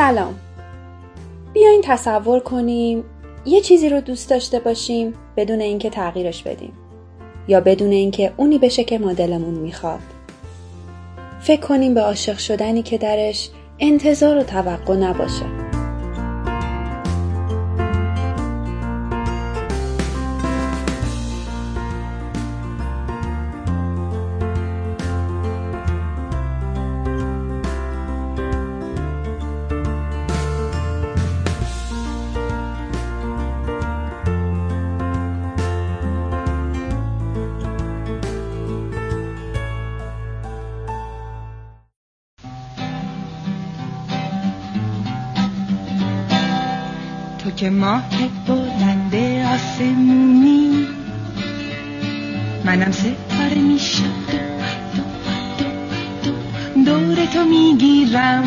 سلام. بیاین تصور کنیم یه چیزی رو دوست داشته باشیم بدون اینکه تغییرش بدیم. یا بدون اینکه اونی بشه که مدلمون می‌خواد. فکر کنیم به عاشق شدنی که درش انتظار و توقع نباشه. ماه بلند آسمونی. منم ستاره میشم دو دو دو دور تو می‌گیرم.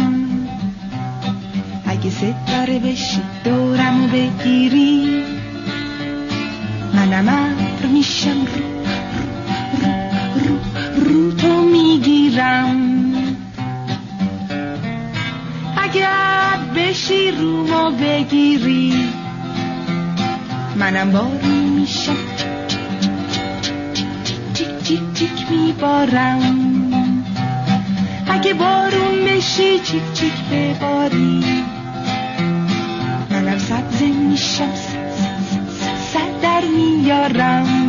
اگه ستاره بشی دورمو بگیری. منم ابر میشم. رو رو, رو, رو, رو تو می‌گیرم. اگر بشی رومو بگیری. منم بارون میشم چیک چیک چیک میبارم. اگه بارون بشی چیک چیک بباری. منم سبزه میشم صد در میارم.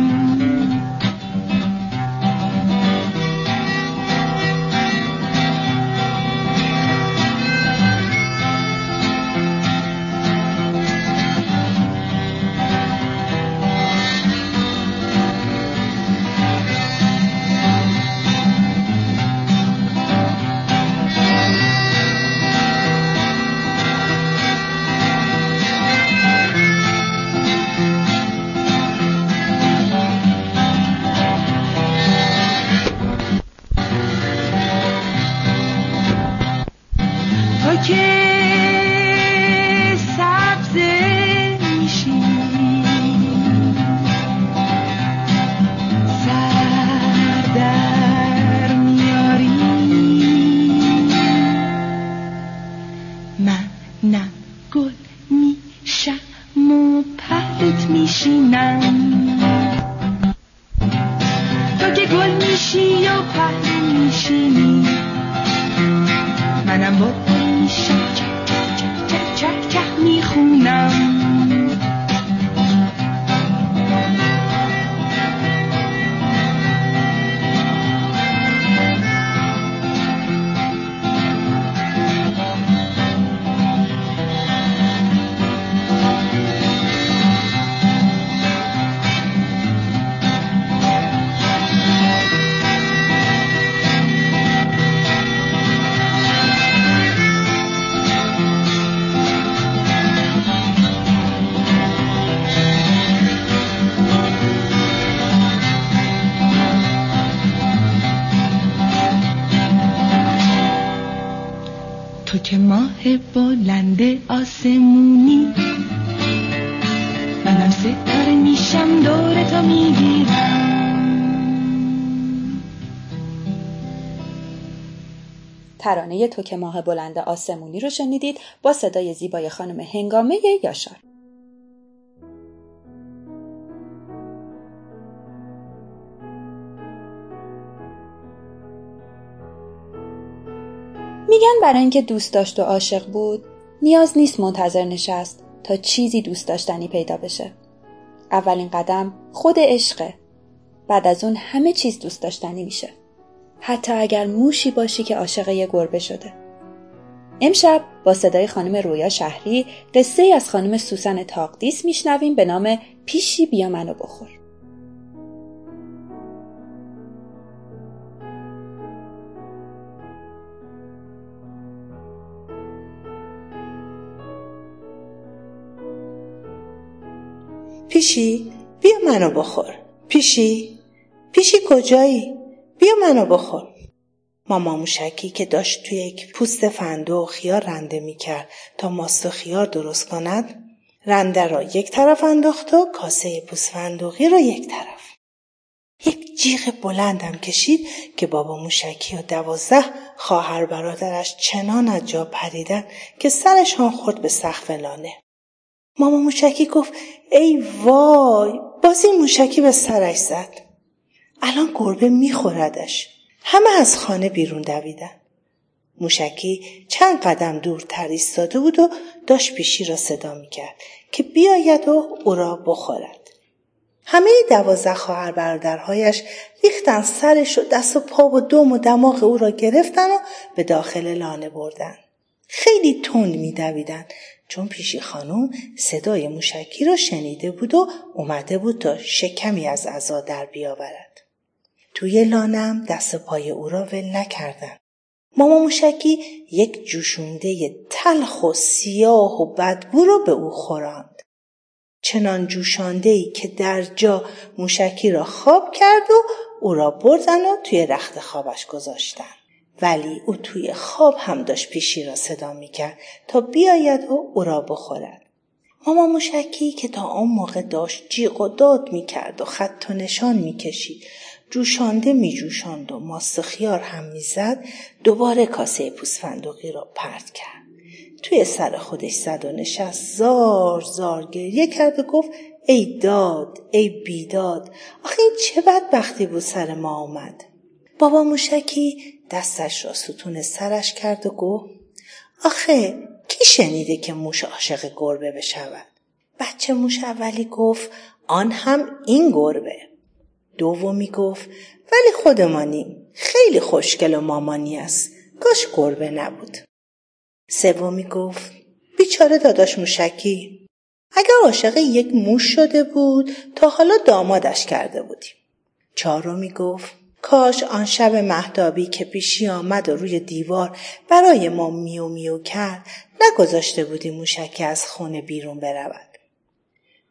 که ماه بلند آسمونی. منم ستاره میشم دور تو می‌گیرم. ترانه تو که ماه بلند آسمونی رو شنیدید با صدای زیبای خانم هنگامه یاشار. میگن برای اینکه دوست داشت و عاشق بود نیاز نیست منتظر نشست تا چیزی دوست داشتنی پیدا بشه. اولین قدم خود عشقه. بعد از اون همه چیز دوست داشتنی میشه. حتی اگر موشی باشی که عاشق یه گربه شده. امشب با صدای خانم رویا شهری قصه ای از خانم سوسن تاقدیس میشنویم به نام پیشی بیا منو بخور. پیشی بیا منو بخور. پیشی پیشی کجایی؟ بیا منو بخور. ماما موشکی که داشت توی یک پوست فندو و خیار رنده می‌کرد تا ماست و خیار درست کند رنده را یک طرف انداخت و کاسه پوست فندوقی را یک طرف. یک جیغ بلندم کشید که بابا موشکی و دوازده خواهر برادرش چنان از جا پریدن که سرشان خورد به سقف لانه. ماما موشکی گفت ای وای باز این موشکی به سرش زد. الان گربه میخوردش. همه از خانه بیرون دویدن. موشکی چند قدم دورتر ایستاده بود و داشت پیشی را صدا می‌کرد که بیاید و او را بخورد. همه دوازده خواهر برادرهایش ریختن سرش و دست و پا و دم و دماغ او را گرفتن و به داخل لانه بردن. خیلی تند میدویدند چون پیشی خانم صدای موشکی را شنیده بود و اومده بود تا شکمی از عزا در بیاورد. توی لانم دست پای او را ول نکردند ماما موشکی یک جوشونده تلخ و سیاه و بدبو را به او خوراند. چنان جوشانده ای که در جا موشکی را خواب کرد و او را بردن و توی رخت خوابش گذاشتن. ولی او توی خواب هم داشت پیشی را صدا می‌کرد تا بیاید و او را بخورد. ماما موشکی که تا آن موقع داشت جیغ و داد می‌کرد و خط و نشان می‌کشید. جوشانده میجوشاند و ماست خیار هم می‌زد. دوباره کاسه پوسفندقی را پرت کرد. توی سر خودش زد و نشست. زار زار گریه کرد و گفت ای داد ای بیداد آخه این چه بدبختی بود سر ما آمد. بابا موشکی دستش را ستون سرش کرد و گفت آخه کی شنیده که موش عاشق گربه بشود؟ بچه موش اولی گفت آن هم این گربه. دومی گفت ولی خودمانیم خیلی خوشگل و مامانی است کاش گربه نبود. سومی گفت بیچاره داداش موشکی اگر عاشق یک موش شده بود تا حالا دامادش کرده بودیم. چهارمی گفت کاش آن شب مهدابی که پیشی آمد و روی دیوار برای ما میو میو کرد نگذاشته بودیم موشکی از خونه بیرون برود.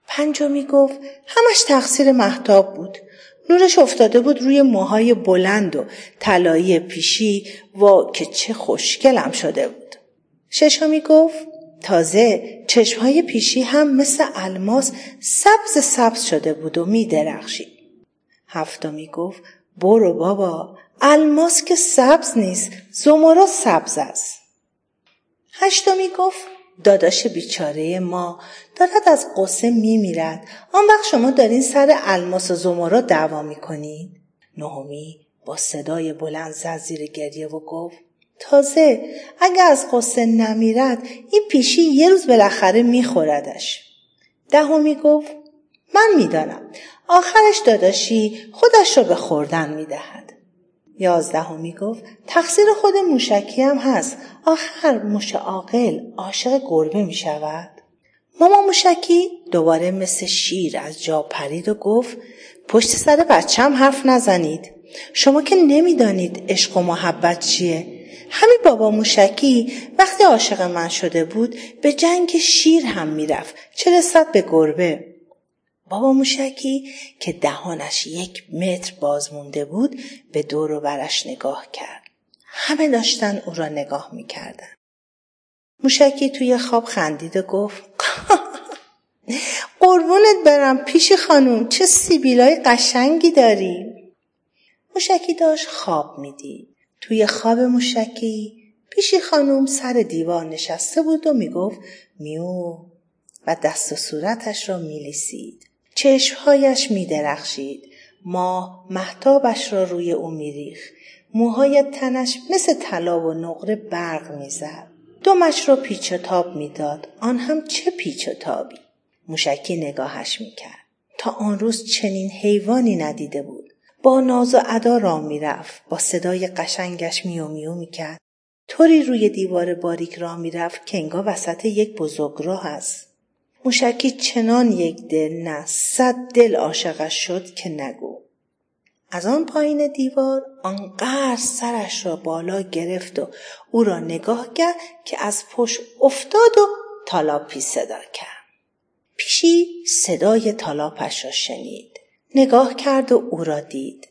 پنجمی گفت همش تقصیر محتاب بود. نورش افتاده بود روی موهای بلند و طلایی پیشی و که چه خوشگلم شده بود. ششمی گفت تازه چشمهای پیشی هم مثل الماس سبز سبز شده بود و می. هفتمی گفت برو بابا الماس که سبز نیست زمرا سبز است. هشتمی گفت داداش بیچاره ما دارد از قصه می میرد. آن وقت شما دارین سر الماس و زمرا دعوا می کنین؟ نهمی با صدای بلند زد زیر گریه و گفت تازه اگه از قصه نمیرد این پیشی یه روز بالاخره میخوردش دهمی گفت من می‌دانم. آخرش داداشی خودش را به خوردن می‌دهد. یازدهمی گفت تقصیر خود موشکی هم هست. آخر موش عاقل عاشق گربه می شود ماما موشکی دوباره مثل شیر از جا پرید و گفت پشت سر بچم حرف نزنید. شما که نمی‌دانید عشق و محبت چیه. همین بابا موشکی وقتی عاشق من شده بود به جنگ شیر هم می‌رفت. چه رسد به گربه؟ بابا موشکی که دهانش یک متر باز مونده بود به دور و برش نگاه کرد. همه داشتن او را نگاه می‌کردن. موشکی توی خواب خندید و گفت قربونت برم پیش خانوم چه سیبیلای قشنگی داری. موشکی داشت خواب می‌دید. توی خواب موشکی پیشی خانوم سر دیوار نشسته بود و می‌گفت میو. و دست و صورتش را میلیسید. چشمهایش میدرخشید. ماه محتابش را روی او میریخ موهای تنش مثل طلا و نقره برق می‌زد. دمش را پیچ و تاب می‌داد. آن هم چه پیچ و تابی؟ موشکی نگاهش می‌کرد. تا آن روز چنین حیوانی ندیده بود. با ناز و ادا را می‌رفت. با صدای قشنگش میو میو می‌کرد. طوری روی دیوار باریک را می‌رفت که انگار وسط یک بزرگراه است. موشکی چنان یک دل نه صد دل عاشقش شد که نگو از آن پایین دیوار آنقدر سرش را بالا گرفت و او را نگاه کرد که از پشت افتاد و تالاپی صدا کرد پیشی صدای تالاپش را شنید. نگاه کرد و او را دید.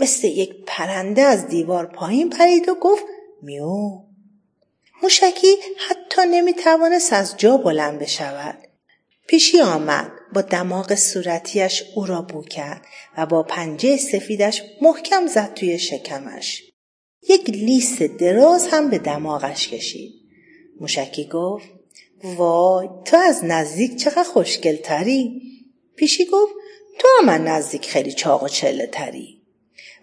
مثل یک پرنده از دیوار پایین پرید و گفت میو. موشکی حتی نمی‌توانست از جا بلند بشود. پیشی آمد با دماغ صورتیش او را بو کرد و با پنجه سفیدش محکم زد توی شکمش. یک لیست دراز هم به دماغش کشید. موشکی گفت وای تو از نزدیک چقدر خوشگل تری؟ پیشی گفت تو هم من نزدیک خیلی چاق و چله تری.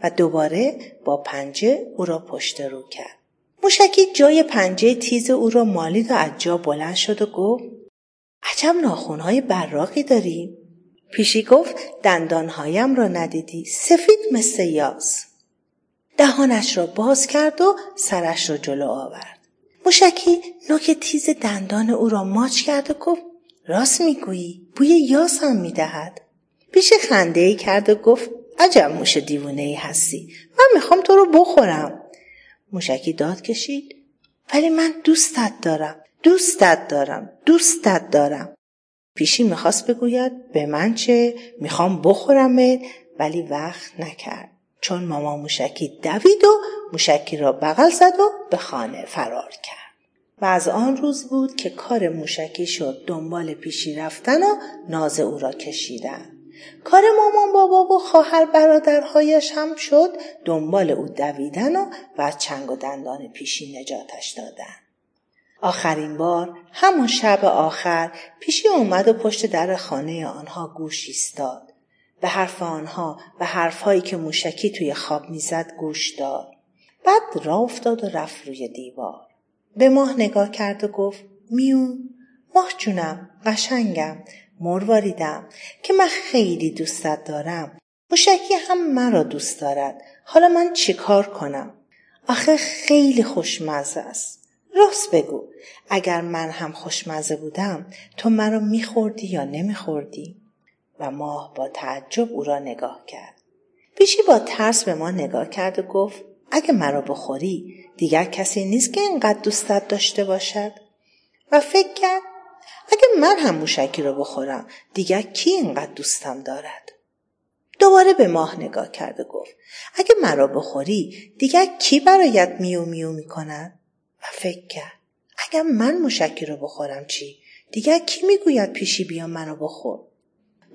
و دوباره با پنجه او را پشت رو کرد. موشکی جای پنجه تیز او را مالید و از جا بلند شد و گفت عجب ناخونهای براقی داری؟ پیشی گفت دندانهایم را ندیدی سفید مثل یاز. دهانش را باز کرد و سرش را جلو آورد. موشکی نوک تیز دندان او را ماچ کرد و گفت راست می‌گویی بوی یاس هم می‌دهد پیش خنده ای کرد و گفت عجب موش دیوونه ای هستی من می‌خوام تو رو بخورم موشکی داد کشید ولی من دوستت دارم دوستت دارم دوستت دارم پیشی می‌خواست بگوید به من چه می‌خوام بخورمت ولی وقت نکرد چون ماما موشکی دوید و موشکی را بغل زد و به خانه فرار کرد. و از آن روز بود که کار موشکی شد دنبال پیشی رفتن و ناز او را کشیدن. کار مامان بابا و خواهر برادرهایش هم شد دنبال او دویدن و و چنگ و دندان پیشی نجاتش دادن. آخرین بار همون شب آخر پیشی اومد و پشت در خانه آنها گوش ایستاد. به حرف آنها و حرفهایی که موشکی توی خواب می‌زد گوش داد. بعد راه افتاد و رفت روی دیوار. به ماه نگاه کرد و گفت میو ماه جونم قشنگم مرواریدم که من خیلی دوستت دارم موشکی هم مرا دوست دارد حالا من چیکار کنم آخه خیلی خوشمزه است راست بگو. اگر من هم خوشمزه بودم تو مرا میخوردی یا نمیخوردی؟ و ماه با تعجب او را نگاه کرد. پیشی با ترس به ما نگاه کرد و گفت اگه مرا بخوری دیگر کسی نیست که اینقدر دوستت داشته باشد. و فکر کرد اگه من هم موشکی رو بخورم دیگر کی اینقدر دوستم دارد؟ دوباره به ماه نگاه کرد و گفت اگه مرا بخوری دیگر کی برایت میو میو می‌کند؟ فکر کرد. اگر من موشکی رو بخورم چی؟ دیگر کی می‌گوید پیشی بیا منو بخور؟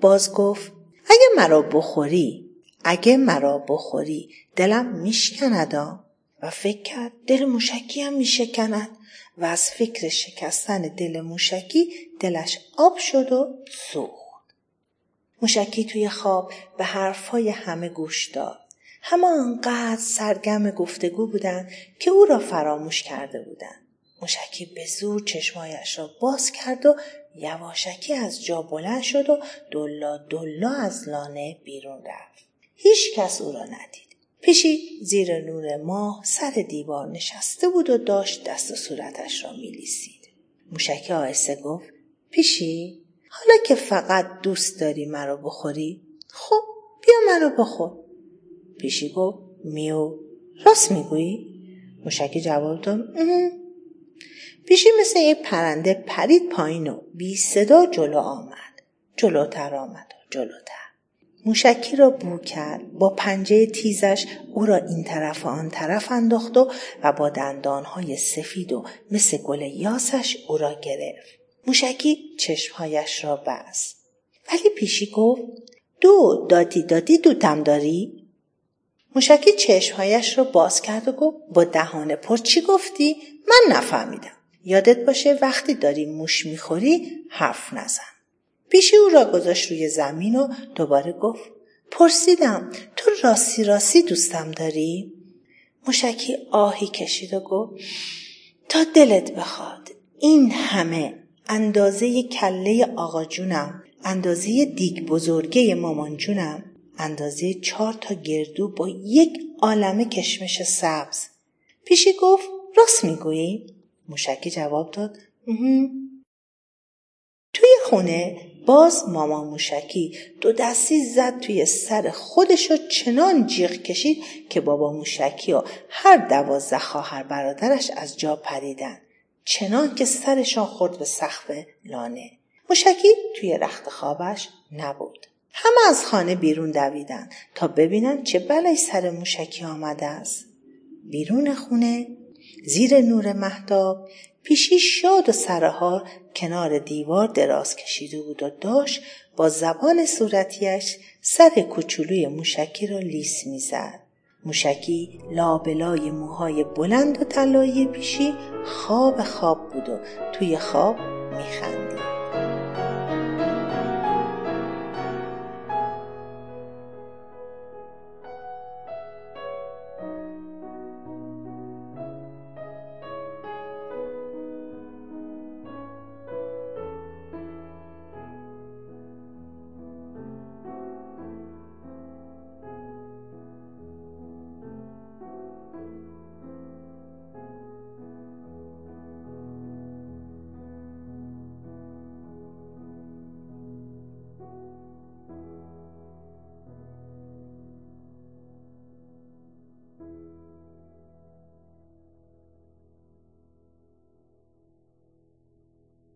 باز گفت اگه مرا بخوری اگه مرا بخوری دلم میشکند و فکر کرد دل موشکی هم میشکند. و از فکر شکستن دل موشکی دلش آب شد و سوخت موشکی توی خواب به حرفهای همه گوش داد. همه آنقدر سرگم گفتگو بودند که او را فراموش کرده بودند. موشکی به زور چشمایش را باز کرد و یواشکی از جا بلند شد و دلا دلا از لانه بیرون رفت. هیچ کس او را ندید. پیشی زیر نور ماه سر دیوار نشسته بود و داشت دست و صورتش را میلیسید. موشکی آهسته گفت پیشی حالا که فقط دوست داری مرا بخوری خب بیا مرا بخور. پیشی گفت میو راست می‌گویی؟ موشکی جواب داد پیشی مثل یک پرنده پرید پایین و بی صدا جلو آمد. جلوتر آمد و جلوتر. موشکی را بو کرد با پنجه تیزش او را این طرف و آن طرف انداخت و و با دندانهای سفید و مثل گل یاسش او را گرفت. موشکی چشمهایش را بست. ولی پیشی گفت دو دادی دادی دوتم داری؟ موشکی چشمهایش را باز کرد و گفت با دهان پر چی گفتی؟ من نفهمیدم. یادت باشه وقتی داری موش می‌خوری حرف نزن. پیشی او را گذاشت روی زمین و دوباره گفت پرسیدم تو راستی راستی دوستم داری؟ موشکی آهی کشید و گفت تا دلت بخواد این همه اندازه کله آقا جونم اندازه دیگ بزرگه مامان جونم اندازه چهار تا گردو با یک عالمه کشمش سبز. پیشی گفت راست می‌گویی؟ موشکی جواب داد توی خونه باز ماما موشکی دو دستی زد توی سر خودش و چنان جیغ کشید که بابا موشکی و هر دوازده خواهر برادرش از جا پریدن. چنان که سرشان خورد به سقف لانه. موشکی توی رخت خوابش نبود. همه از خانه بیرون دویدن تا ببینن چه بلای سر موشکی آمده است. بیرون خونه زیر نور محتاب پیشی شاد و سرها کنار دیوار دراز کشیده بود و داشت با زبان صورتیش سر کوچولوی موشکی را لیس می‌زد. موشکی لابلای موهای بلند و طلایی پیشی خواب خواب بود و توی خواب میخند